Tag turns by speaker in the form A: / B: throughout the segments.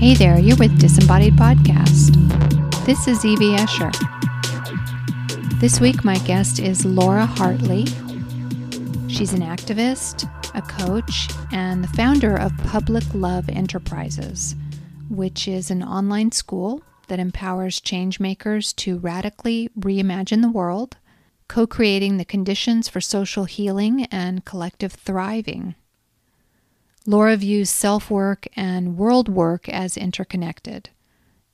A: Hey there, you're with Disembodied Podcast. This is Evie Escher. This week, my guest is Laura Hartley. She's an activist, a coach, and the founder of Public Love Enterprises, which is an online school that empowers changemakers to radically reimagine the world, co creating the conditions for social healing and collective thriving. Laura views self work and world work as interconnected,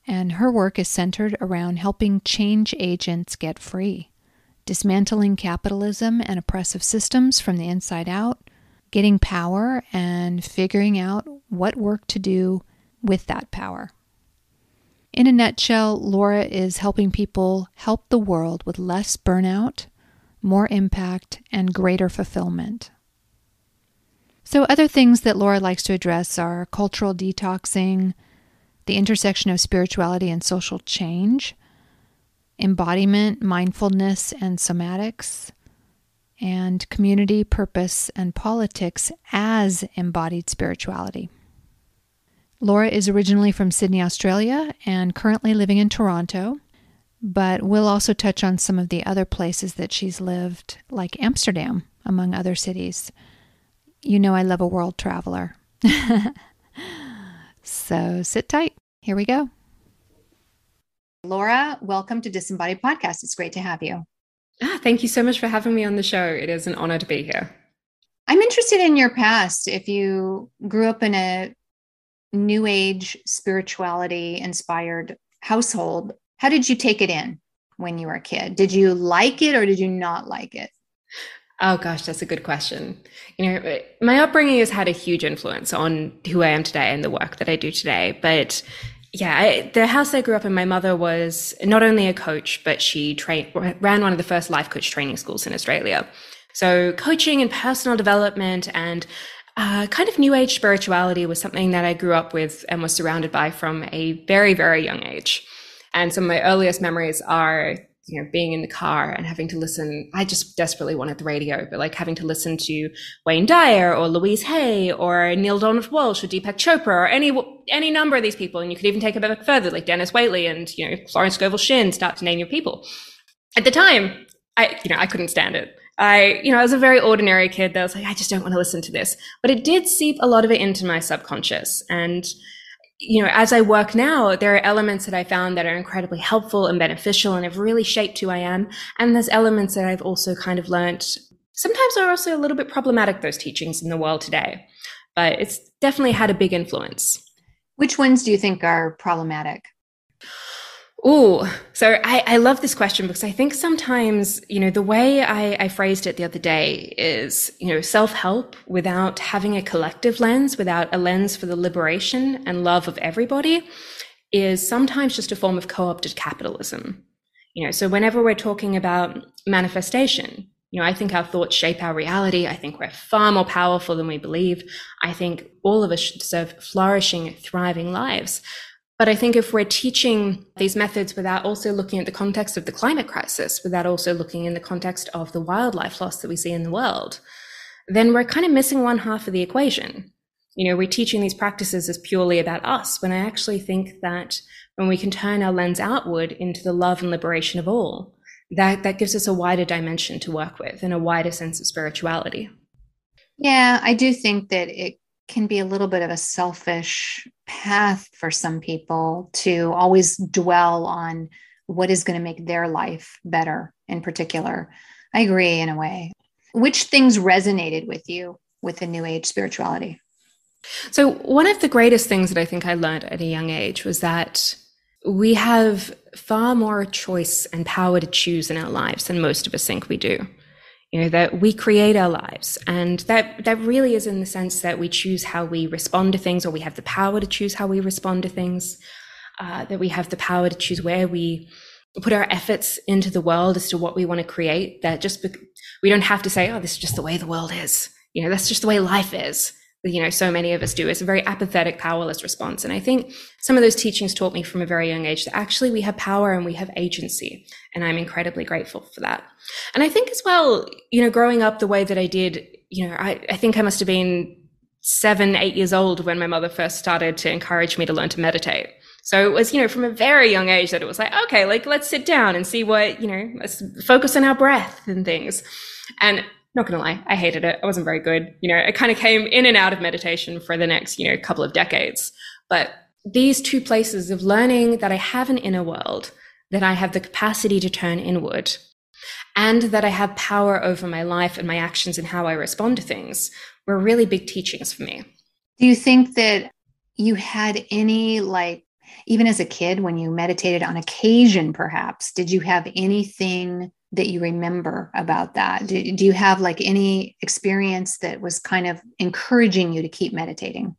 A: and her work is centered around helping change agents get free, dismantling capitalism and oppressive systems from the inside out, getting power, and figuring out what work to do with that power. In a nutshell, Laura is helping people help the world with less burnout, more impact, and greater fulfillment. So, other things that Laura likes to address are cultural detoxing, the intersection of spirituality and social change, embodiment, mindfulness, and somatics, and community, purpose, and politics as embodied spirituality. Laura is originally from Sydney, Australia, and currently living in Toronto, but we'll also touch on some of the other places that she's lived, like Amsterdam, among other cities you know I love a world traveler. so sit tight. Here we go. Laura, welcome to Disembodied Podcast. It's great to have you.
B: Ah, thank you so much for having me on the show. It is an honor to be here.
A: I'm interested in your past. If you grew up in a new age spirituality inspired household, how did you take it in when you were a kid? Did you like it or did you not like it?
B: Oh gosh, that's a good question. You know, my upbringing has had a huge influence on who I am today and the work that I do today. But yeah, I, the house I grew up in, my mother was not only a coach, but she trained, ran one of the first life coach training schools in Australia. So coaching and personal development and uh, kind of new age spirituality was something that I grew up with and was surrounded by from a very, very young age. And some of my earliest memories are you know, being in the car and having to listen. I just desperately wanted the radio, but like having to listen to Wayne Dyer or Louise Hay or Neale Donald Walsch or Deepak Chopra or any any number of these people. And you could even take it a bit further, like Dennis Waitley and you know Florence Scovel Shinn. Start to name your people. At the time, I you know I couldn't stand it. I, you know, I was a very ordinary kid that was like, I just don't want to listen to this. But it did seep a lot of it into my subconscious. And you know, as I work now, there are elements that I found that are incredibly helpful and beneficial and have really shaped who I am. And there's elements that I've also kind of learned sometimes are also a little bit problematic, those teachings in the world today. But it's definitely had a big influence.
A: Which ones do you think are problematic?
B: Oh, so I, I love this question because I think sometimes, you know, the way I, I phrased it the other day is, you know, self help without having a collective lens, without a lens for the liberation and love of everybody is sometimes just a form of co opted capitalism. You know, so whenever we're talking about manifestation, you know, I think our thoughts shape our reality. I think we're far more powerful than we believe. I think all of us should deserve flourishing, thriving lives. But I think if we're teaching these methods without also looking at the context of the climate crisis, without also looking in the context of the wildlife loss that we see in the world, then we're kind of missing one half of the equation. You know, we're teaching these practices as purely about us, when I actually think that when we can turn our lens outward into the love and liberation of all, that, that gives us a wider dimension to work with and a wider sense of spirituality.
A: Yeah, I do think that it can be a little bit of a selfish path for some people to always dwell on what is going to make their life better in particular. I agree in a way. Which things resonated with you with the new age spirituality?
B: So, one of the greatest things that I think I learned at a young age was that we have far more choice and power to choose in our lives than most of us think we do you know that we create our lives. And that that really is in the sense that we choose how we respond to things or we have the power to choose how we respond to things. Uh, that we have the power to choose where we put our efforts into the world as to what we want to create. That just be- we don't have to say oh this is just the way the world is. You know that's just the way life is you know so many of us do it's a very apathetic powerless response and i think some of those teachings taught me from a very young age that actually we have power and we have agency and i'm incredibly grateful for that and i think as well you know growing up the way that i did you know i, I think i must have been seven, eight years old when my mother first started to encourage me to learn to meditate. So it was, you know, from a very young age that it was like, okay, like let's sit down and see what, you know, let's focus on our breath and things. And not gonna lie, I hated it. I wasn't very good. You know, it kind of came in and out of meditation for the next, you know, couple of decades. But these two places of learning that I have an inner world, that I have the capacity to turn inward, and that I have power over my life and my actions and how I respond to things were really big teachings for me.
A: Do you think that you had any, like, even as a kid, when you meditated on occasion, perhaps, did you have anything that you remember about that? Do, do you have like any experience that was kind of encouraging you to keep meditating?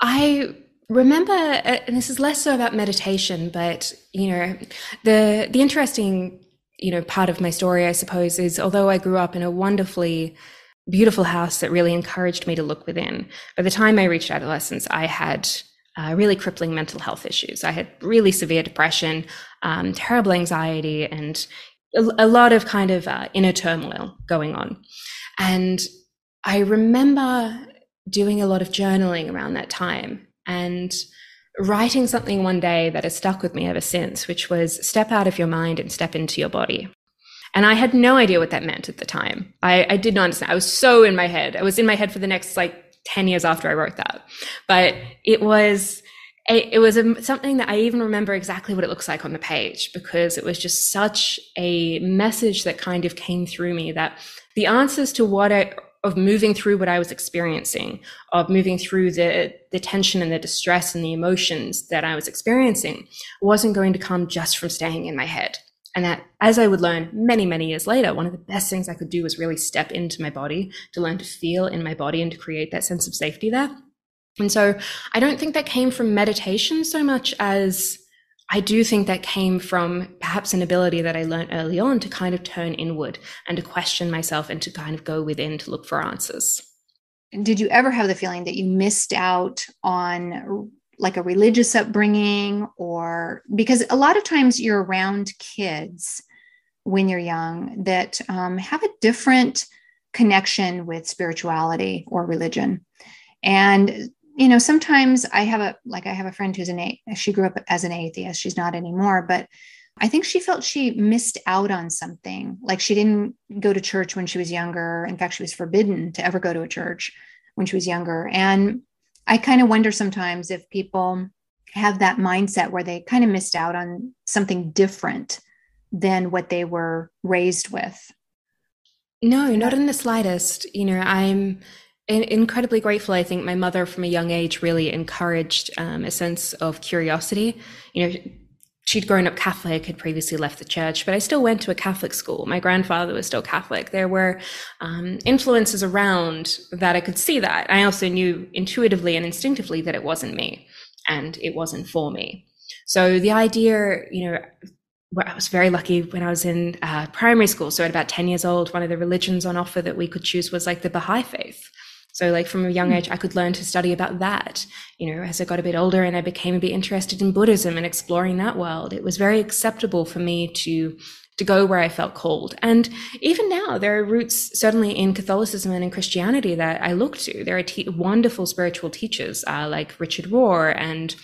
B: I remember uh, and this is less so about meditation but you know the the interesting you know part of my story i suppose is although i grew up in a wonderfully beautiful house that really encouraged me to look within by the time i reached adolescence i had uh, really crippling mental health issues i had really severe depression um, terrible anxiety and a, lot of kind of uh, inner turmoil going on and i remember doing a lot of journaling around that time and writing something one day that has stuck with me ever since, which was step out of your mind and step into your body. And I had no idea what that meant at the time. I, I did not understand. I was so in my head. I was in my head for the next like 10 years after I wrote that. But it was, a, it was a, something that I even remember exactly what it looks like on the page because it was just such a message that kind of came through me that the answers to what I of moving through what I was experiencing, of moving through the, the tension and the distress and the emotions that I was experiencing wasn't going to come just from staying in my head. And that, as I would learn many, many years later, one of the best things I could do was really step into my body to learn to feel in my body and to create that sense of safety there. And so I don't think that came from meditation so much as I do think that came from perhaps an ability that I learned early on to kind of turn inward and to question myself and to kind of go within to look for answers.
A: Did you ever have the feeling that you missed out on like a religious upbringing or because a lot of times you're around kids when you're young that um, have a different connection with spirituality or religion and you know, sometimes I have a like I have a friend who's an a she grew up as an atheist. She's not anymore, but I think she felt she missed out on something. Like she didn't go to church when she was younger. In fact, she was forbidden to ever go to a church when she was younger. And I kind of wonder sometimes if people have that mindset where they kind of missed out on something different than what they were raised with.
B: No, not in the slightest. You know, I'm incredibly grateful. I think my mother, from a young age, really encouraged um, a sense of curiosity. You know, she'd grown up Catholic, had previously left the church, but I still went to a Catholic school. My grandfather was still Catholic. There were um, influences around that I could see that. I also knew intuitively and instinctively that it wasn't me and it wasn't for me. So the idea, you know, I was very lucky when I was in uh, primary school. So at about 10 years old, one of the religions on offer that we could choose was like the Baha'i faith. So, like from a young hmm. age, I could learn to study about that. You know, as I got a bit older and I became a bit interested in Buddhism and exploring that world, it was very acceptable for me to to go where I felt called. And even now, there are roots certainly in Catholicism and in Christianity that I look to. There are te- wonderful spiritual teachers uh, like Richard Rohr and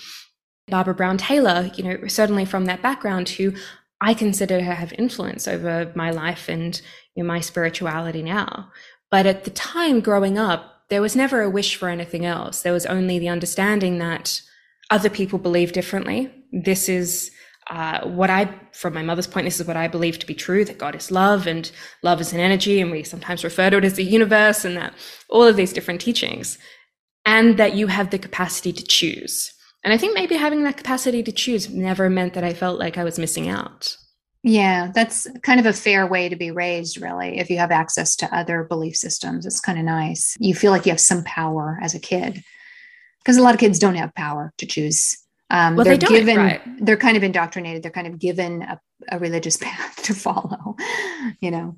B: Barbara Brown Taylor, you know, certainly from that background, who I consider to have influence over my life and you know, my spirituality now. But at the time growing up, there was never a wish for anything else. There was only the understanding that other people believe differently. This is uh, what I, from my mother's point, this is what I believe to be true that God is love and love is an energy, and we sometimes refer to it as the universe, and that all of these different teachings, and that you have the capacity to choose. And I think maybe having that capacity to choose never meant that I felt like I was missing out.
A: Yeah, that's kind of a fair way to be raised, really. If you have access to other belief systems, it's kind of nice. You feel like you have some power as a kid because a lot of kids don't have power to choose. Um, well, they're they given, right. they're kind of indoctrinated. They're kind of given a, a religious path to follow, you know.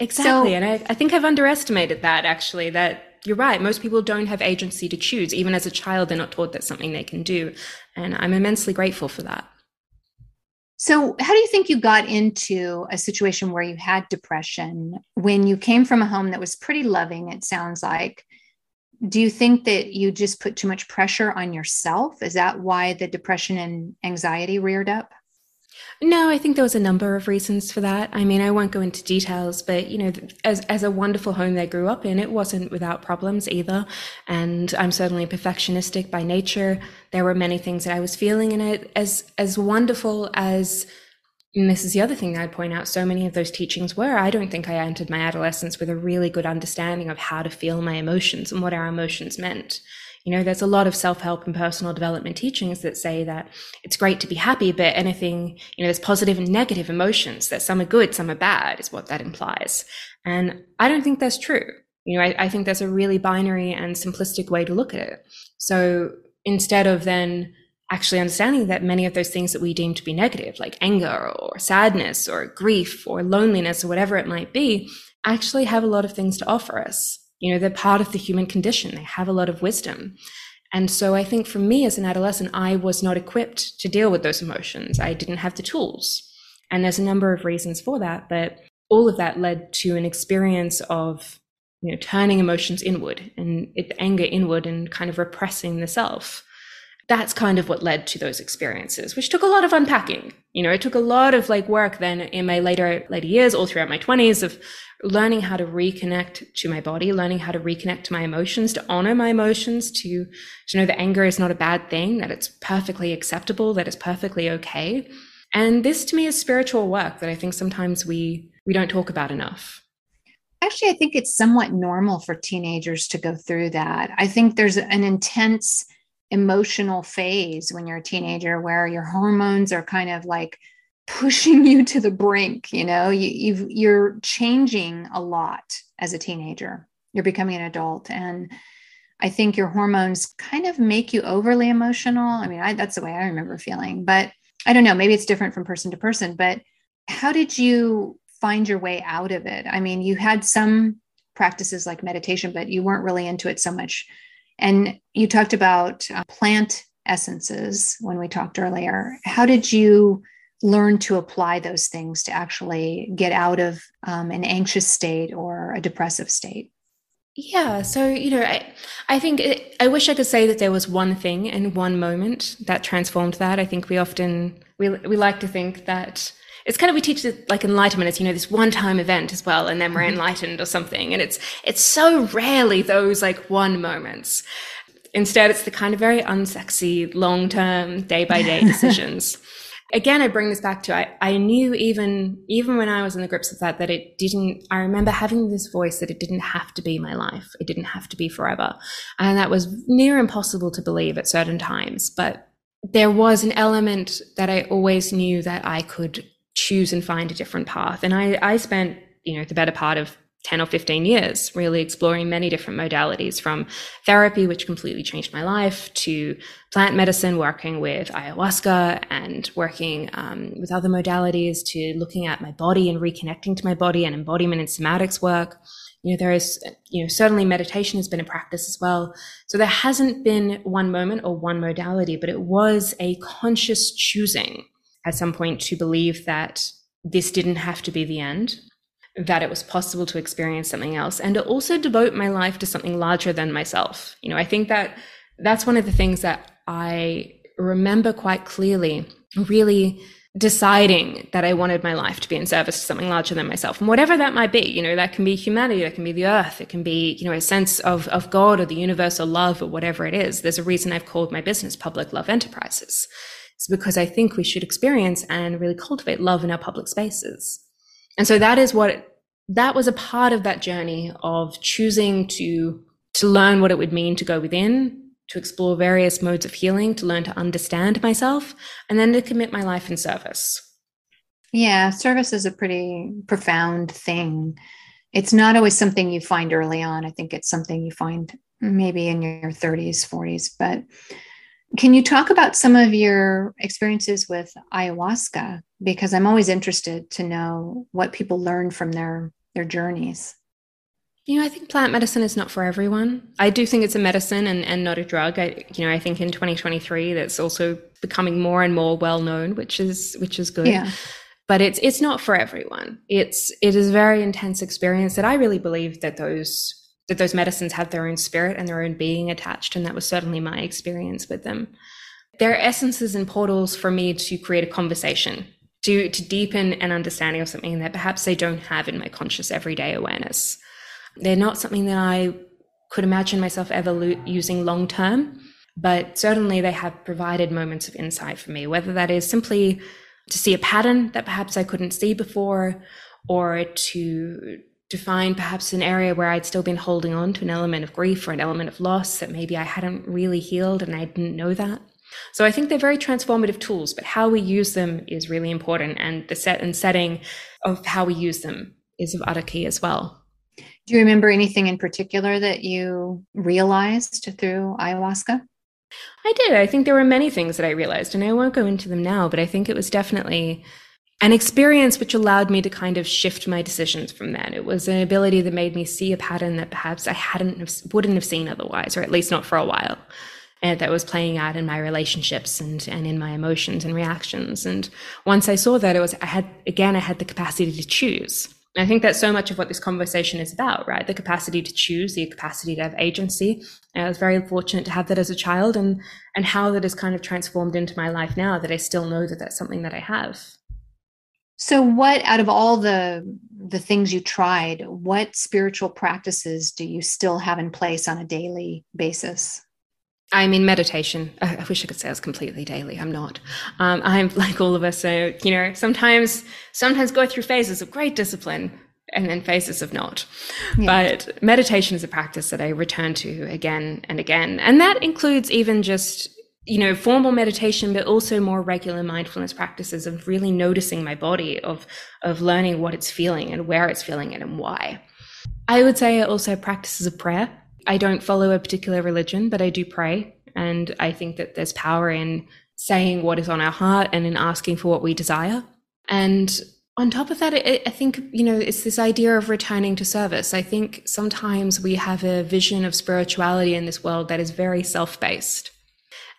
B: Exactly. So, and I, I think I've underestimated that actually, that you're right. Most people don't have agency to choose. Even as a child, they're not taught that's something they can do. And I'm immensely grateful for that.
A: So, how do you think you got into a situation where you had depression when you came from a home that was pretty loving? It sounds like. do you think that you just put too much pressure on yourself? Is that why the depression and anxiety reared up?
B: No, I think there was a number of reasons for that. I mean, I won't go into details, but you know, as as a wonderful home they grew up in, it wasn't without problems either. And I'm certainly perfectionistic by nature. There were many things that I was feeling in it as as wonderful as and this is the other thing I'd point out so many of those teachings were. I don't think I entered my adolescence with a really good understanding of how to feel my emotions and what our emotions meant. You know, there's a lot of self help and personal development teachings that say that it's great to be happy, but anything, you know, there's positive and negative emotions, that some are good, some are bad, is what that implies. And I don't think that's true. You know, I, I think that's a really binary and simplistic way to look at it. So instead of then actually understanding that many of those things that we deem to be negative, like anger or sadness or grief or loneliness or whatever it might be, actually have a lot of things to offer us. You know, they're part of the human condition. They have a lot of wisdom. And so I think for me as an adolescent, I was not equipped to deal with those emotions. I didn't have the tools. And there's a number of reasons for that, but all of that led to an experience of, you know, turning emotions inward and anger inward and kind of repressing the self that's kind of what led to those experiences, which took a lot of unpacking. You know, it took a lot of like work then in my later, later years, all throughout my twenties of learning how to reconnect to my body, learning how to reconnect to my emotions, to honor my emotions, to, to know that anger is not a bad thing, that it's perfectly acceptable, that it's perfectly okay. And this to me is spiritual work that I think sometimes we, we don't talk about enough.
A: Actually, I think it's somewhat normal for teenagers to go through that. I think there's an intense emotional phase when you're a teenager where your hormones are kind of like pushing you to the brink you know? You, you've you're changing a lot as a teenager. You're becoming an adult and i think your hormones kind of make you overly emotional. I mean I, that's the way i remember feeling but i don't know maybe it's different from person to person but how did you find your way out of it? I mean you had some practices like meditation but you weren't really into it so much and you talked about uh, plant essences when we talked earlier. How did you learn to apply those things to actually get out of um, an anxious state or a depressive state?
B: Yeah, so you know, I I think it, I wish I could say that there was one thing and one moment that transformed that. I think we often we we like to think that it's kind of we teach it like enlightenment. As you know this one time event as well and then we're mm-hmm. enlightened or something. And it's it's so rarely those like one moments. Instead it's the kind of very unsexy long term day by day decisions. Again i bring this back to I, I knew even even when i was in the grips of that that it didn't i remember having this voice that it didn't have to be my life. It didn't have to be forever. And that was near impossible to believe at certain times. But there was an element that i always knew that i could choose and find a different path. And I, I spent, you know, the better part of 10 or 15 years really exploring many different modalities from therapy, which completely changed my life, to plant medicine, working with ayahuasca and working um, with other modalities, to looking at my body and reconnecting to my body and embodiment and somatics work. You know, there is, you know, certainly meditation has been a practice as well. So there hasn't been one moment or one modality, but it was a conscious choosing at some point to believe that this didn't have to be the end, that it was possible to experience something else, and to also devote my life to something larger than myself. You know, I think that that's one of the things that I remember quite clearly, really deciding that I wanted my life to be in service to something larger than myself. And whatever that might be, you know, that can be humanity, that can be the earth, it can be, you know, a sense of, of God or the universe or love or whatever it is. There's a reason I've called my business Public Love Enterprises. It's because I think we should experience and really cultivate love in our public spaces. And so that is what that was a part of that journey of choosing to to learn what it would mean to go within, to explore various modes of healing, to learn to understand myself, and then to commit my life in service.
A: Yeah, service is a pretty profound thing. It's not always something you find early on. I think it's something you find maybe in your 30s, 40s, but can you talk about some of your experiences with ayahuasca? Because I'm always interested to know what people learn from their their journeys.
B: You know, I think plant medicine is not for everyone. I do think it's a medicine and, and not a drug. I, you know, I think in 2023 that's also becoming more and more well known, which is which is good. Yeah. But it's it's not for everyone. It's it is a very intense experience that I really believe that those that those medicines have their own spirit and their own being attached. And that was certainly my experience with them. They're essences and portals for me to create a conversation, to, to deepen an understanding of something that perhaps I don't have in my conscious everyday awareness. They're not something that I could imagine myself ever lo- using long term, but certainly they have provided moments of insight for me, whether that is simply to see a pattern that perhaps I couldn't see before, or to define perhaps an area where I'd still been holding on to an element of grief or an element of loss that maybe I hadn't really healed and I didn't know that. So I think they're very transformative tools, but how we use them is really important. And the set and setting of how we use them is of utter key as well.
A: Do you remember anything in particular that you realized through ayahuasca?
B: I did. I think there were many things that I realized, and I won't go into them now, but I think it was definitely an experience which allowed me to kind of shift my decisions from then. It was an ability that made me see a pattern that perhaps I hadn't have, wouldn't have seen otherwise, or at least not for a while. And that was playing out in my relationships and, and in my emotions and reactions. And once I saw that, it was I had again I had the capacity to choose. And I think that's so much of what this conversation is about, right? The capacity to choose, the capacity to have agency. And I was very fortunate to have that as a child, and and how that has kind of transformed into my life now. That I still know that that's something that I have.
A: So what out of all the the things you tried, what spiritual practices do you still have in place on a daily basis?
B: I mean, meditation. I wish I could say I was completely daily. I'm not. Um, I'm like all of us. So, you know, sometimes, sometimes go through phases of great discipline and then phases of not. Yeah. But meditation is a practice that I return to again and again. And that includes even just you know, formal meditation, but also more regular mindfulness practices of really noticing my body, of of learning what it's feeling and where it's feeling it and why. I would say also practices of prayer. I don't follow a particular religion, but I do pray. And I think that there's power in saying what is on our heart and in asking for what we desire. And on top of that, I think, you know, it's this idea of returning to service. I think sometimes we have a vision of spirituality in this world that is very self based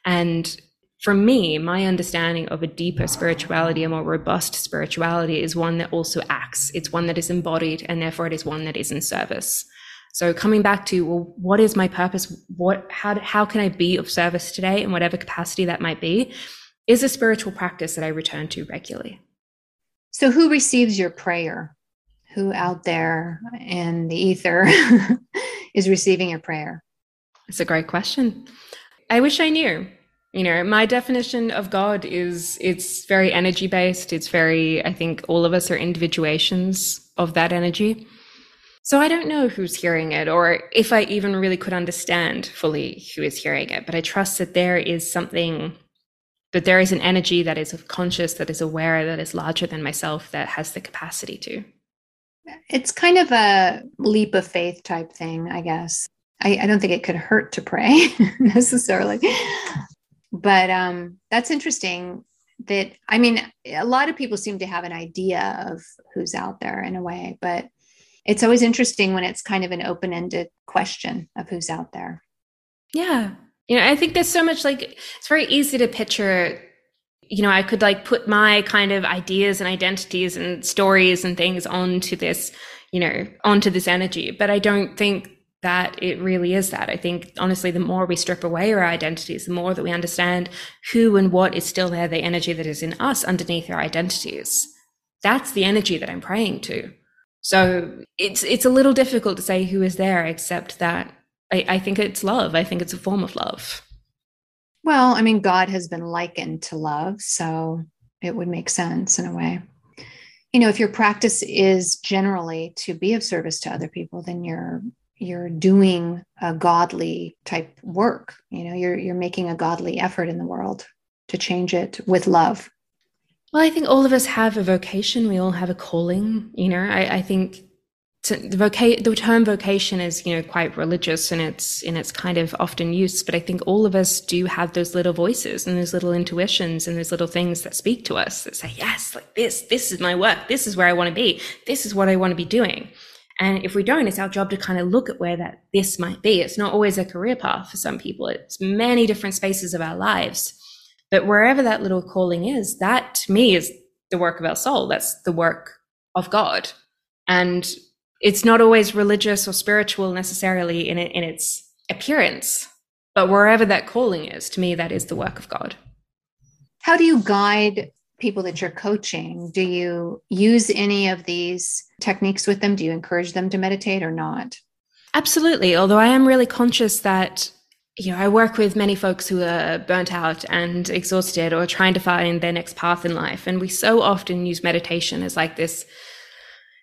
B: and for me, my understanding of a deeper spirituality, a more robust spirituality, is one that also acts. It's one that is embodied, and therefore it is one that is in service. So coming back to, well, what is my purpose? What, how, how can I be of service today in whatever capacity that might be? Is a spiritual practice that I return to regularly.
A: So who receives your prayer? Who out there in the ether is receiving your prayer?
B: It's a great question. I wish I knew. You know, my definition of God is it's very energy based. It's very, I think all of us are individuations of that energy. So I don't know who's hearing it or if I even really could understand fully who is hearing it, but I trust that there is something that there is an energy that is conscious, that is aware, that is larger than myself, that has the capacity to.
A: It's kind of a leap of faith type thing, I guess. I, I don't think it could hurt to pray necessarily. But um, that's interesting that, I mean, a lot of people seem to have an idea of who's out there in a way, but it's always interesting when it's kind of an open ended question of who's out there.
B: Yeah. You know, I think there's so much like, it's very easy to picture you know, I could like put my kind of ideas and identities and stories and things onto this, you know, onto this energy. But I don't think that it really is that. I think honestly, the more we strip away our identities, the more that we understand who and what is still there, the energy that is in us underneath our identities. That's the energy that I'm praying to. So it's it's a little difficult to say who is there, except that I, I think it's love. I think it's a form of love.
A: Well, I mean, God has been likened to love, so it would make sense in a way. You know, if your practice is generally to be of service to other people, then you're you're doing a godly type work you know you're you're making a godly effort in the world to change it with love.
B: Well i think all of us have a vocation. We all have a calling you know. I, I think to, the, voca- the term vocation is you know quite religious and it's in its kind of often used but i think all of us do have those little voices and those little intuitions and those little things that speak to us that say yes like this this is my work. This is where i want to be. This is what i want to be doing and if we don't, it's our job to kind of look at where that this might be. It's not always a career path for some people. It's many different spaces of our lives. But wherever that little calling is, that to me is the work of our soul. That's the work of God. And it's not always religious or spiritual necessarily in, it, in its appearance, but wherever that calling is, to me, that is the work of God.
A: How do you guide people that you're coaching? Do you use any of these techniques with them? Do you encourage them to meditate or not?
B: Absolutely. Although I am really conscious that you know, I work with many folks who are burnt out and exhausted or trying to find their next path in life. And we so often use meditation as like this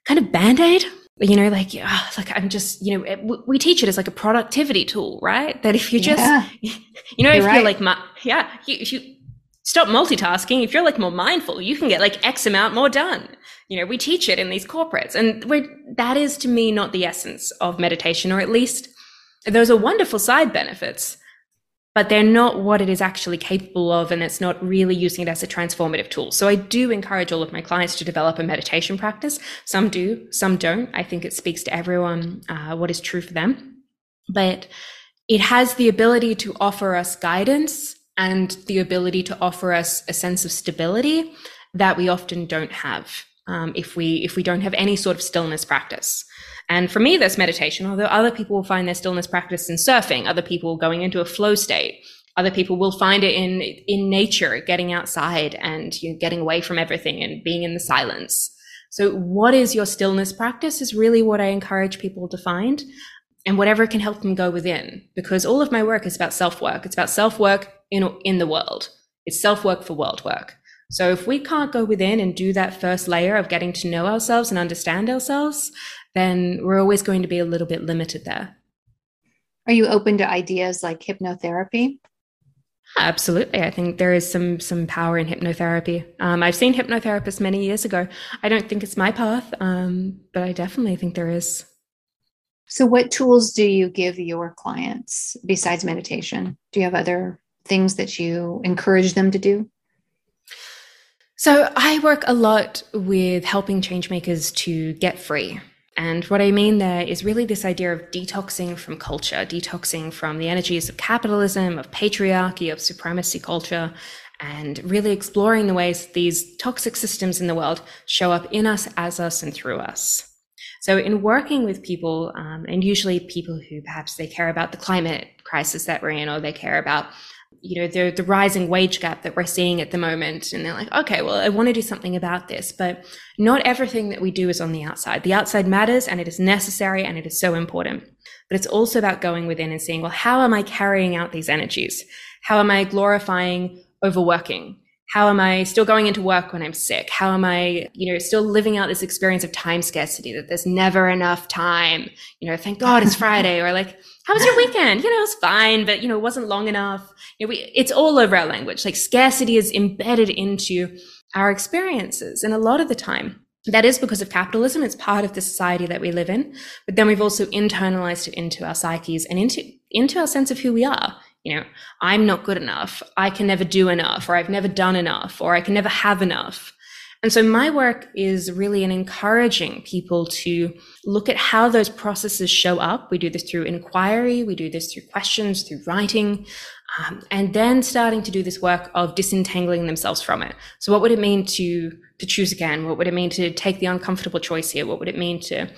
B: kind of band aid. You know, like, oh, like I'm just, you know, it, we teach it as like a productivity tool, right? That if you just, yeah. you know, You're if right. you're like, my, yeah, you, if you stop multitasking, if you're like more mindful, you can get like X amount more done. You know, we teach it in these corporates, and that is to me not the essence of meditation, or at least those are wonderful side benefits, but they're not what it is actually capable of, and it's not really using it as a transformative tool. So I do encourage all of my clients to develop a meditation practice. Some do, some don't. I think it speaks to everyone uh, what is true for them, but it has the ability to offer us guidance and the ability to offer us a sense of stability that we often don't have um, if we if we don't have any sort of stillness practice. And for me, that's meditation, although other people will find their stillness practice in surfing, other people going into a flow state. Other people will find it in, in nature, getting outside and you know, getting away from everything and being in the silence. So what is your stillness practice is really what I encourage people to find and whatever can help them go within because all of my work is about self work. It's about self work in, in the world. It's self work for world work. So if we can't go within and do that first layer of getting to know ourselves and understand ourselves, then we're always going to be a little bit limited there.
A: Are you open to ideas like hypnotherapy?
B: Absolutely, I think there is some some power in hypnotherapy. Um, I've seen hypnotherapists many years ago. I don't think it's my path, um, but I definitely think there is.
A: So, what tools do you give your clients besides meditation? Do you have other things that you encourage them to do?
B: So, I work a lot with helping changemakers to get free and what I mean there is really this idea of detoxing from culture, detoxing from the energies of capitalism, of patriarchy, of supremacy culture, and really exploring the ways these toxic systems in the world show up in us, as us, and through us. So, in working with people, um, and usually people who perhaps they care about the climate crisis that we're in, or they care about you know the the rising wage gap that we're seeing at the moment and they're like okay well i want to do something about this. But not everything that we do is on the outside. The outside matters and it is necessary and it is so important. But it's also about going within and seeing well how am i carrying out these energies? How am i glorifying overworking how am I still going into work when I'm sick? How am I, you know, still living out this experience of time scarcity that there's never enough time? You know, thank God it's Friday or like, how was your weekend? You know, it's fine, but you know, it wasn't long enough. You know, we, it's all over our language. Like scarcity is embedded into our experiences. And a lot of the time, that is because of capitalism. It's part of the society that we live in. But then we've also internalized it into our psyches and into, into our sense of who we are you know, I'm not good enough. I can never do enough, or I've never done enough, or I can never have enough. And so my work is really in encouraging people to look at how those processes show up. We do this through inquiry, we do this through questions, through writing, um, and then starting to do this work of disentangling themselves from it. So what would it mean to to choose again? What would it mean to take the uncomfortable choice here? What would it mean to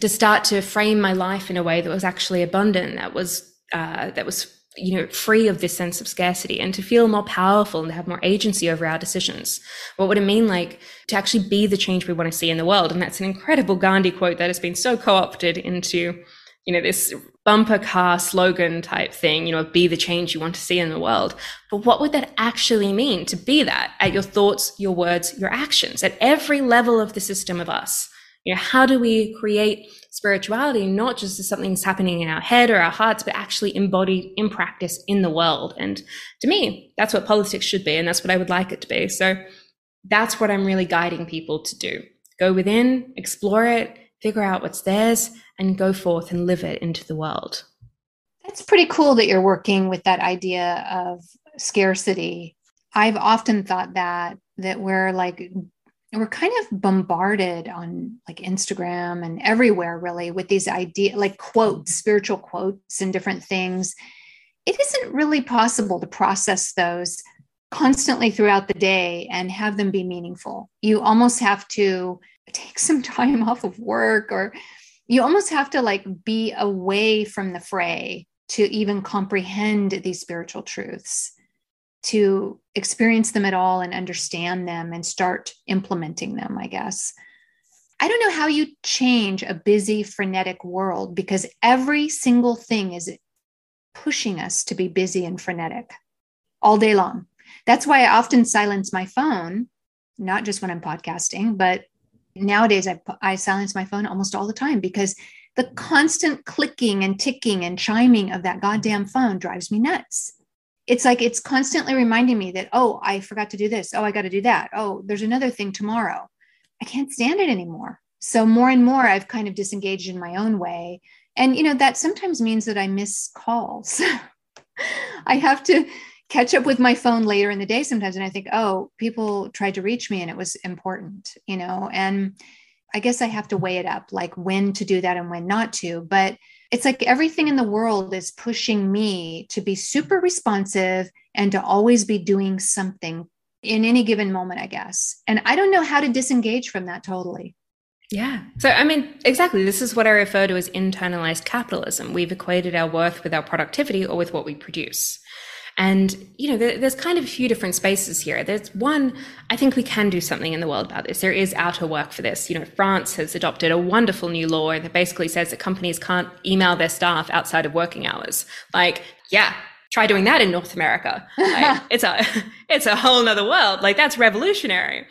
B: to start to frame my life in a way that was actually abundant, that was uh, that was you know, free of this sense of scarcity and to feel more powerful and to have more agency over our decisions. What would it mean like to actually be the change we want to see in the world? And that's an incredible Gandhi quote that has been so co-opted into, you know, this bumper car slogan type thing, you know, be the change you want to see in the world. But what would that actually mean to be that at your thoughts, your words, your actions, at every level of the system of us? You know, how do we create spirituality not just as something that's happening in our head or our hearts, but actually embodied in practice in the world? And to me, that's what politics should be, and that's what I would like it to be. So that's what I'm really guiding people to do. Go within, explore it, figure out what's theirs, and go forth and live it into the world.
A: That's pretty cool that you're working with that idea of scarcity. I've often thought that that we're like we're kind of bombarded on like Instagram and everywhere really with these idea like quotes, spiritual quotes and different things. It isn't really possible to process those constantly throughout the day and have them be meaningful. You almost have to take some time off of work or you almost have to like be away from the fray to even comprehend these spiritual truths to experience them at all and understand them and start implementing them i guess. I don't know how you change a busy frenetic world because every single thing is pushing us to be busy and frenetic all day long. That's why i often silence my phone not just when i'm podcasting but nowadays I, I silence my phone almost all the time because the constant clicking and ticking and chiming of that goddamn phone drives me nuts it's like it's constantly reminding me that oh i forgot to do this. Oh i got to do that. Oh there's another thing tomorrow. I can't stand it anymore. So more and more i've kind of disengaged in my own way. And you know that sometimes means that i miss calls. I have to catch up with my phone later in the day sometimes and i think oh people tried to reach me and it was important you know? And i guess i have to weigh it up like when to do that and when not to. But it's like everything in the world is pushing me to be super responsive and to always be doing something in any given moment i guess and i don't know how to disengage from that totally
B: yeah. So, I mean, exactly. This is what I refer to as internalized capitalism. We've equated our worth with our productivity or with what we produce. And, you know, there, there's kind of a few different spaces here. There's one, I think we can do something in the world about this. There is outer work for this. You know, France has adopted a wonderful new law that basically says that companies can't email their staff outside of working hours. Like, yeah, try doing that in North America. Like, it's a, it's a whole nother world. Like, that's revolutionary.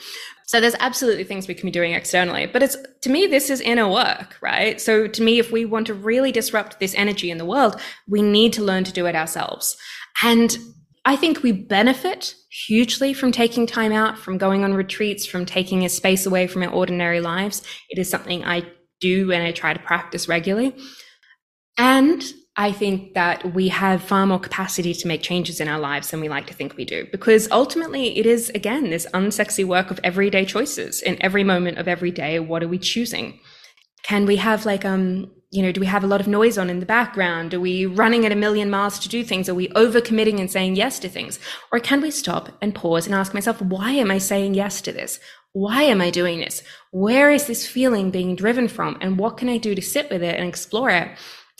B: So there's absolutely things we can be doing externally, but it's to me this is inner work, right? So to me if we want to really disrupt this energy in the world, we need to learn to do it ourselves. And I think we benefit hugely from taking time out, from going on retreats, from taking a space away from our ordinary lives. It is something I do and I try to practice regularly. And I think that we have far more capacity to make changes in our lives than we like to think we do. Because ultimately, it is, again, this unsexy work of everyday choices. In every moment of every day, what are we choosing? Can we have like, um, you know, do we have a lot of noise on in the background? Are we running at a million miles to do things? Are we overcommitting and saying yes to things? Or can we stop and pause and ask myself, why am I saying yes to this? Why am I doing this? Where is this feeling being driven from? And what can I do to sit with it and explore it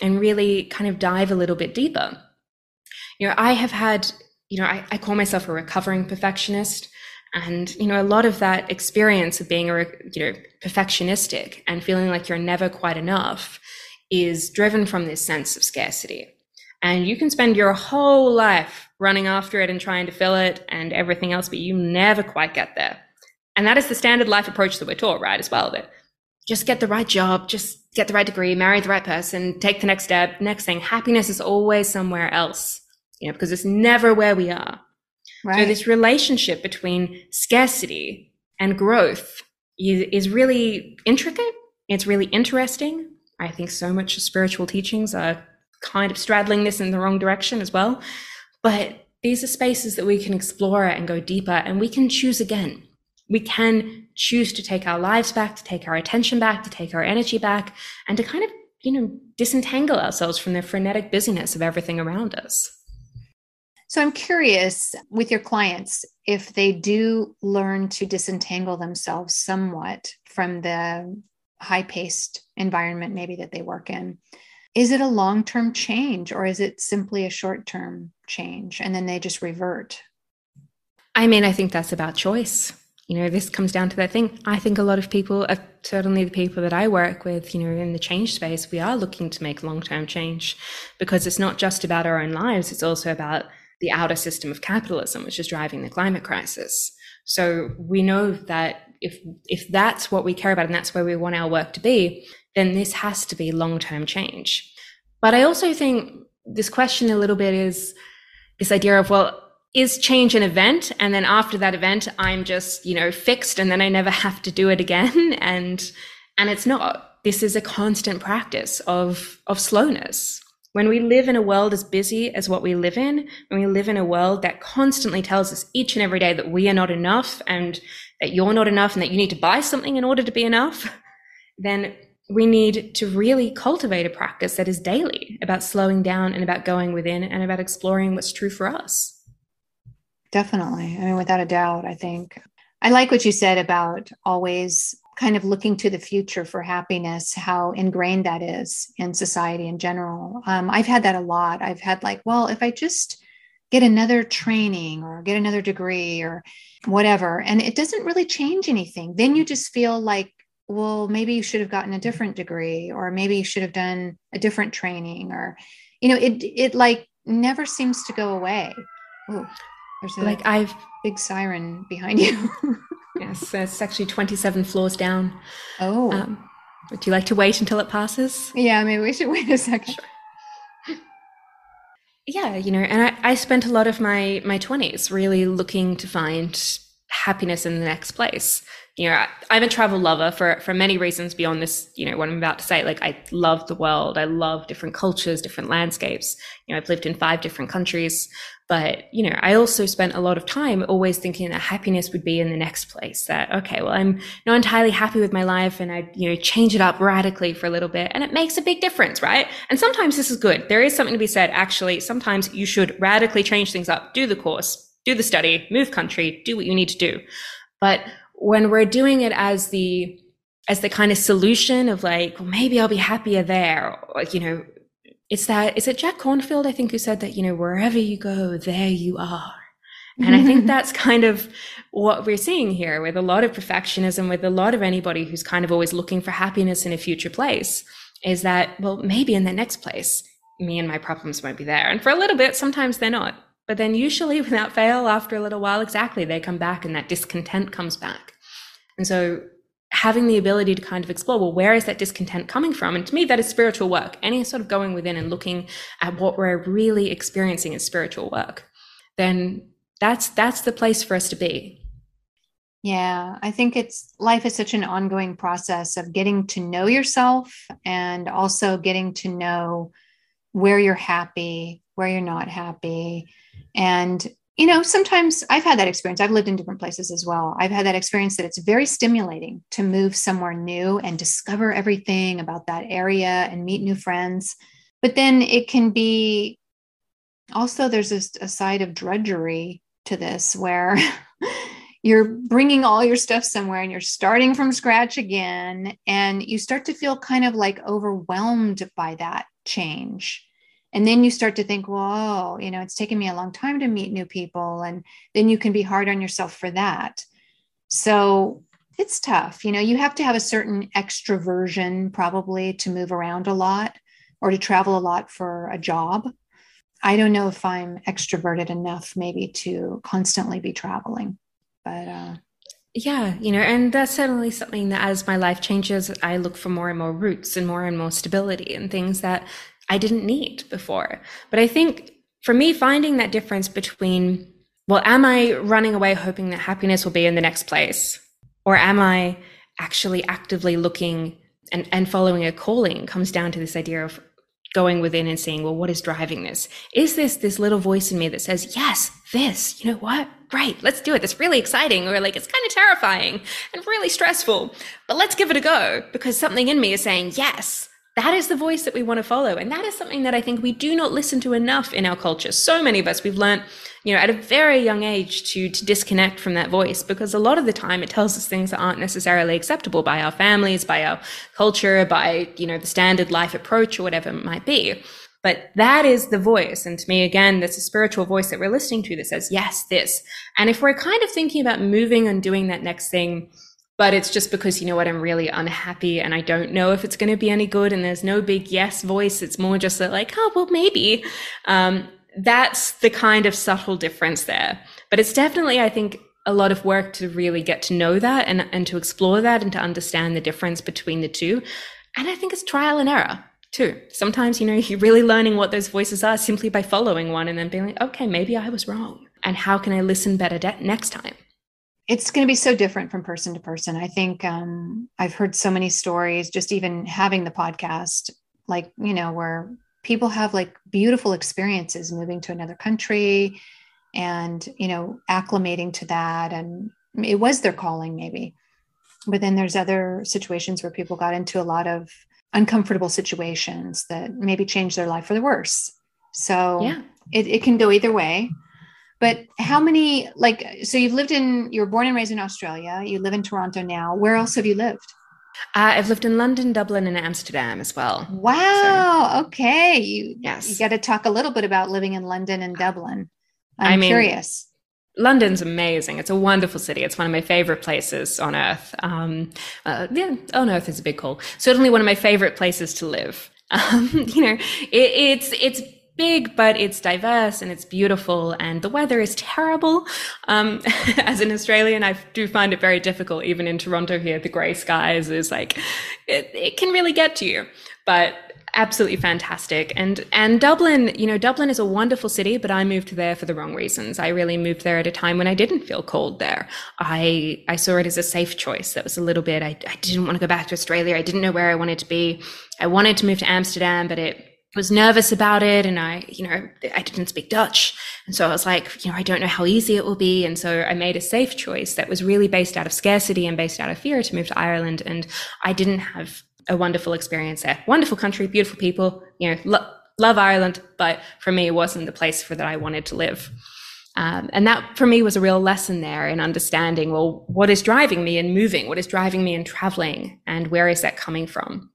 B: and really kind of dive a little bit deeper? You know, I have had, you know, I, I call myself a recovering perfectionist. And, you know, a lot of that experience of being a, you know, perfectionistic and feeling like you're never quite enough is driven from this sense of scarcity. And you can spend your whole life running after it and trying to fill it and everything else, but you never quite get there. And that is the standard life approach that we're taught, right? As well, that just get the right job, just get the right degree, marry the right person, take the next step. Next thing, happiness is always somewhere else, you know, because it's never where we are. Right. So this relationship between scarcity and growth is, is really intricate. It's really interesting. I think so much spiritual teachings are kind of straddling this in the wrong direction as well. But these are spaces that we can explore and go deeper, and we can choose again. We can choose to take our lives back, to take our attention back, to take our energy back, and to kind of, you know, disentangle ourselves from the frenetic busyness of everything around us.
A: So I'm curious with your clients if they do learn to disentangle themselves somewhat from the high paced environment, maybe that they work in. Is it a long term change or is it simply a short term change and then they just revert?
B: I mean, I think that's about choice. You know, this comes down to that thing. I think a lot of people, certainly the people that I work with, you know, in the change space, we are looking to make long term change because it's not just about our own lives, it's also about the outer system of capitalism, which is driving the climate crisis. So we know that if if that's what we care about and that's where we want our work to be, then this has to be long-term change. But I also think this question a little bit is this idea of well, is change an event and then after that event I'm just, you know, fixed and then I never have to do it again and and it's not. This is a constant practice of of slowness when we live in a world as busy as what we live in, when we live in a world that constantly tells us each and every day that we are not enough and that you're not enough and that you need to buy something in order to be enough, then we need to really cultivate a practice that is daily about slowing down and about going within and about exploring what's true for us.
A: Definitely. I mean, without a doubt, I think I like what you said about always kind of looking to the future for happiness, how ingrained that is in society in general. Um, I've had that a lot. I've had like, well, if I just get another training or get another degree or whatever, and it doesn't really change anything, then you just feel like, well, maybe you should have gotten a different degree, or maybe you should have done a different training, or, you know, it it like never seems to go away. Ooh, there's a
B: like I've
A: big siren behind you.
B: Yes, it's actually 27 floors down.
A: Oh. Um,
B: would you like to wait until it passes?
A: Yeah, maybe we should wait a second.
B: Sure. Yeah, you know, and I, I spent a lot of my my 20s really looking to find happiness in the next place you know, I, am a travel lover for for many reasons beyond this. You know, what I'm about to say. Like, I love the world. I love different cultures, different landscapes. You know, I've lived in five different countries, but you know, I also spent a lot of time always thinking that happiness would be in the next place. That okay, well, I'm not entirely happy with my life, and I you know change it up radically for a little bit, and it makes a big difference, right? And sometimes this is good. There is something to be said. Actually, sometimes you should radically change things up. Do the course, do the study, move country, do what you need to do, but when we're doing it as the as the kind of solution of like, well, maybe I'll be happier there. Like, you know, it's that, is it Jack Kornfield I think, who said that, you know, wherever you go, there you are. And I think that's kind of what we're seeing here with a lot of perfectionism, with a lot of anybody who's kind of always looking for happiness in a future place is that, well, maybe in the next place, me and my problems won't be there. And for a little bit, sometimes they're not. But then usually without fail, after a little while, exactly, they come back and that discontent comes back. And so having the ability to kind of explore, well, where is that discontent coming from? And to me, that is spiritual work. Any sort of going within and looking at what we're really experiencing as spiritual work, then that's that's the place for us to be.
A: Yeah, I think it's life is such an ongoing process of getting to know yourself and also getting to know where you're happy, where you're not happy, and, you know, sometimes I've had that experience. I've lived in different places as well. I've had that experience that it's very stimulating to move somewhere new and discover everything about that area and meet new friends. But then it can be also, there's a, a side of drudgery to this where you're bringing all your stuff somewhere and you're starting from scratch again. And you start to feel kind of like overwhelmed by that change and then you start to think well you know it's taken me a long time to meet new people and then you can be hard on yourself for that. So it's tough you know you have to have a certain extroversion probably to move around a lot or to travel a lot for a job. I don't know if i'm extroverted enough maybe to constantly be traveling but uh
B: yeah, you know, and that's certainly something that as my life changes, I look for more and more roots and more and more stability and things that I didn't need before. But I think for me, finding that difference between, well, am I running away hoping that happiness will be in the next place? Or am I actually actively looking and, and following a calling comes down to this idea of going within and seeing, well, what is driving this? Is this this little voice in me that says, yes, this, you know what? Great, let's do it. That's really exciting. Or like, it's kind of terrifying and really stressful, but let's give it a go because something in me is saying, yes, that is the voice that we want to follow. And that is something that I think we do not listen to enough in our culture. So many of us, we've learned, you know, at a very young age to, to disconnect from that voice because a lot of the time it tells us things that aren't necessarily acceptable by our families, by our culture, by, you know, the standard life approach or whatever it might be. But that is the voice. And to me, again, that's a spiritual voice that we're listening to that says, yes, this. And if we're kind of thinking about moving and doing that next thing, but it's just because you know what i'm really unhappy and i don't know if it's going to be any good and there's no big yes voice. It's more just that like oh well maybe. Um, that's the kind of subtle difference there. But it's definitely i think a lot of work to really get to know that and, and to explore that and to understand the difference between the two. And i think it's trial and error too. Sometimes you know you're really learning what those voices are simply by following one and then being like okay maybe i was wrong. And how can i listen better de- next time
A: it's going to be so different from person to person. I think um, I've heard so many stories, just even having the podcast, like, you know, where people have like beautiful experiences moving to another country and, you know, acclimating to that. And it was their calling, maybe. But then there's other situations where people got into a lot of uncomfortable situations that maybe changed their life for the worse. So yeah. it, it can go either way. But how many, like, so you've lived in, you were born and raised in Australia. You live in Toronto now. Where else have you lived?
B: Uh, I've lived in London, Dublin, and Amsterdam as well.
A: Wow. So, okay. You,
B: yes.
A: You got to talk a little bit about living in London and Dublin. I'm I mean, curious.
B: London's amazing. It's a wonderful city. It's one of my favorite places on earth. Um, uh, yeah, on earth is a big call. Certainly one of my favorite places to live. Um, you know, it, it's it's big, but it's diverse and it's beautiful, and the weather is terrible. Um, as an Australian, I do find it very difficult. Even in Toronto here, the grey skies is like it, it can really get to you. But absolutely fantastic. And and Dublin, you know, Dublin is a wonderful city, but I moved there for the wrong reasons. I really moved there at a time when I didn't feel cold there. I I saw it as a safe choice. That was a little bit I, I didn't want to go back to Australia. I didn't know where I wanted to be. I wanted to move to Amsterdam, but it was nervous about it and I, you know, I didn't speak Dutch. And so I was like, you know, I don't know how easy it will be. And so I made a safe choice that was really based out of scarcity and based out of fear to move to Ireland. And I didn't have a wonderful experience there. Wonderful country, beautiful people, you know, lo- love Ireland, but for me, it wasn't the place for that I wanted to live. Um, and that for me was a real lesson there in understanding, well, what is driving me in moving? What is driving me in traveling? And where is that coming from?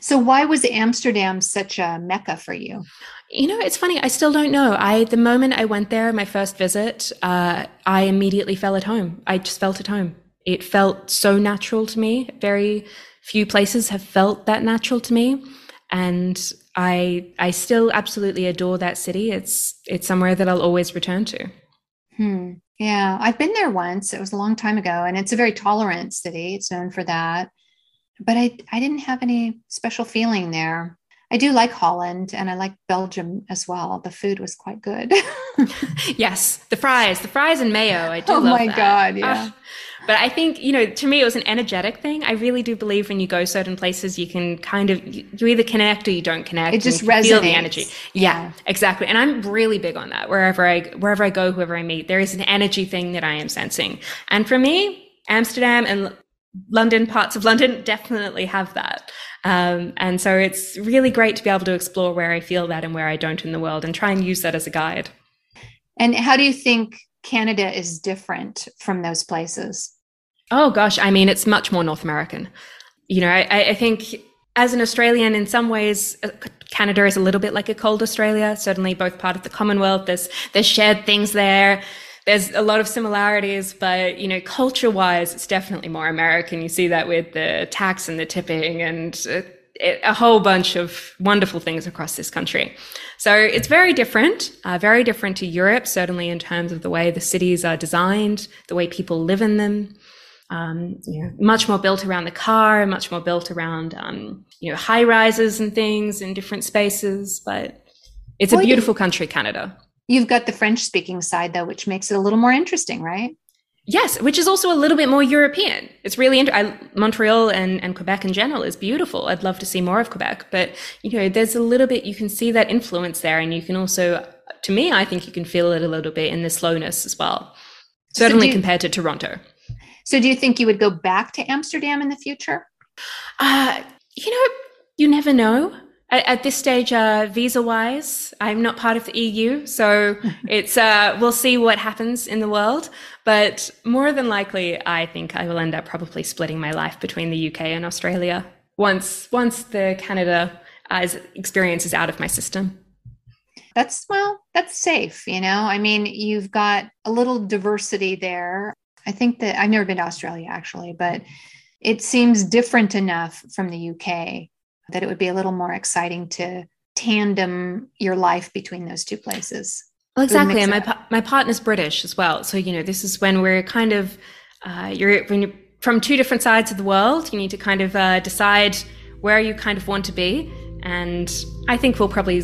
A: So why was Amsterdam such a mecca for you?
B: You know, it's funny. I still don't know. I the moment I went there, my first visit, uh, I immediately fell at home. I just felt at home. It felt so natural to me, very few places have felt that natural to me and i i still absolutely adore that city it's it's somewhere that i'll always return to
A: hmm. yeah i've been there once it was a long time ago and it's a very tolerant city it's known for that but i i didn't have any special feeling there I do like Holland and I like Belgium as well. The food was quite good.
B: yes, the fries, the fries and mayo. I do oh
A: my
B: that.
A: god, yeah. Uh,
B: but I think, you know, to me, it was an energetic thing. I really do believe when you go certain places, you can kind of, you either connect or you don't connect.
A: It just resonates. Feel
B: the energy. Yeah, yeah, exactly. And I'm really big on that. Wherever I, wherever I go, whoever I meet, there is an energy thing that I am sensing. And for me, Amsterdam and London, parts of London definitely have that. Um, and so it's really great to be able to explore where I feel that and where I don't in the world and try and use that as a guide.
A: And how do you think Canada is different from those places?
B: Oh gosh, I mean, it's much more North American. You know, I, I think as an Australian, in some ways, uh, Canada is a little bit like a cold Australia. Certainly, both part of the Commonwealth. There's there's shared things there. There's a lot of similarities, but you know, culture-wise, it's definitely more American. You see that with the tax and the tipping and uh, a whole bunch of wonderful things across this country. So it's very different, uh, very different to Europe, certainly in terms of the way the cities are designed, the way people live in them um, you know, much more built around the car, much more built around, um, you know, high rises and things in different spaces. But it's well, a beautiful country, Canada.
A: You've got the French speaking side, though, which makes it a little more interesting, right?
B: Yes, which is also a little bit more European. It's really inter- Montreal and, and Quebec in general is beautiful. I'd love to see more of Quebec, but you know, there's a little bit you can see that influence there, and you can also, to me, I think you can feel it a little bit in the slowness as well. Certainly so you, compared to Toronto.
A: So do you think you would go back to Amsterdam in the future?
B: Uh, you know, you never know. At, at this stage, uh, visa wise, I'm not part of the EU, so it's uh, we'll see what happens in the world. But more than likely, I think I will end up probably splitting my life between the UK and Australia once once the Canada uh, experience is out of my system.
A: That's well that's safe you know? I mean you've got a little diversity there. I think that I've never been to Australia actually, but it seems different enough from the UK that it would be a little more exciting to tandem your life between those two places.
B: Well, exactly. And my, my partner's British as well. So, you know, this is when we're kind of, uh, you're, when you're from two different sides of the world, you need to kind of uh, decide where you kind of want to be. And I think we'll probably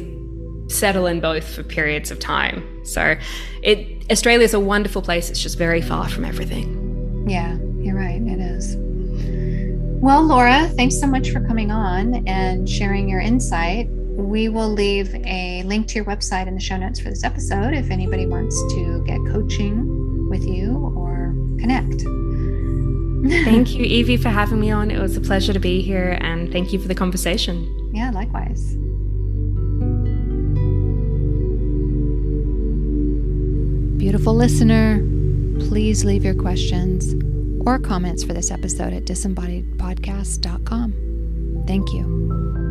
B: settle in both for periods of time. So it Australia is a wonderful place. It's just very far from everything.
A: Yeah, Well, Laura, thanks so much for coming on and sharing your insight. We will leave a link to your website in the show notes for this episode if anybody wants to get coaching with you or connect.
B: thank you, Evie, for having me on. It was a pleasure to be here, and thank you for the conversation.
A: Yeah, likewise. Beautiful listener, please leave your questions or comments for this episode at disembodiedpodcast.com. Thank you.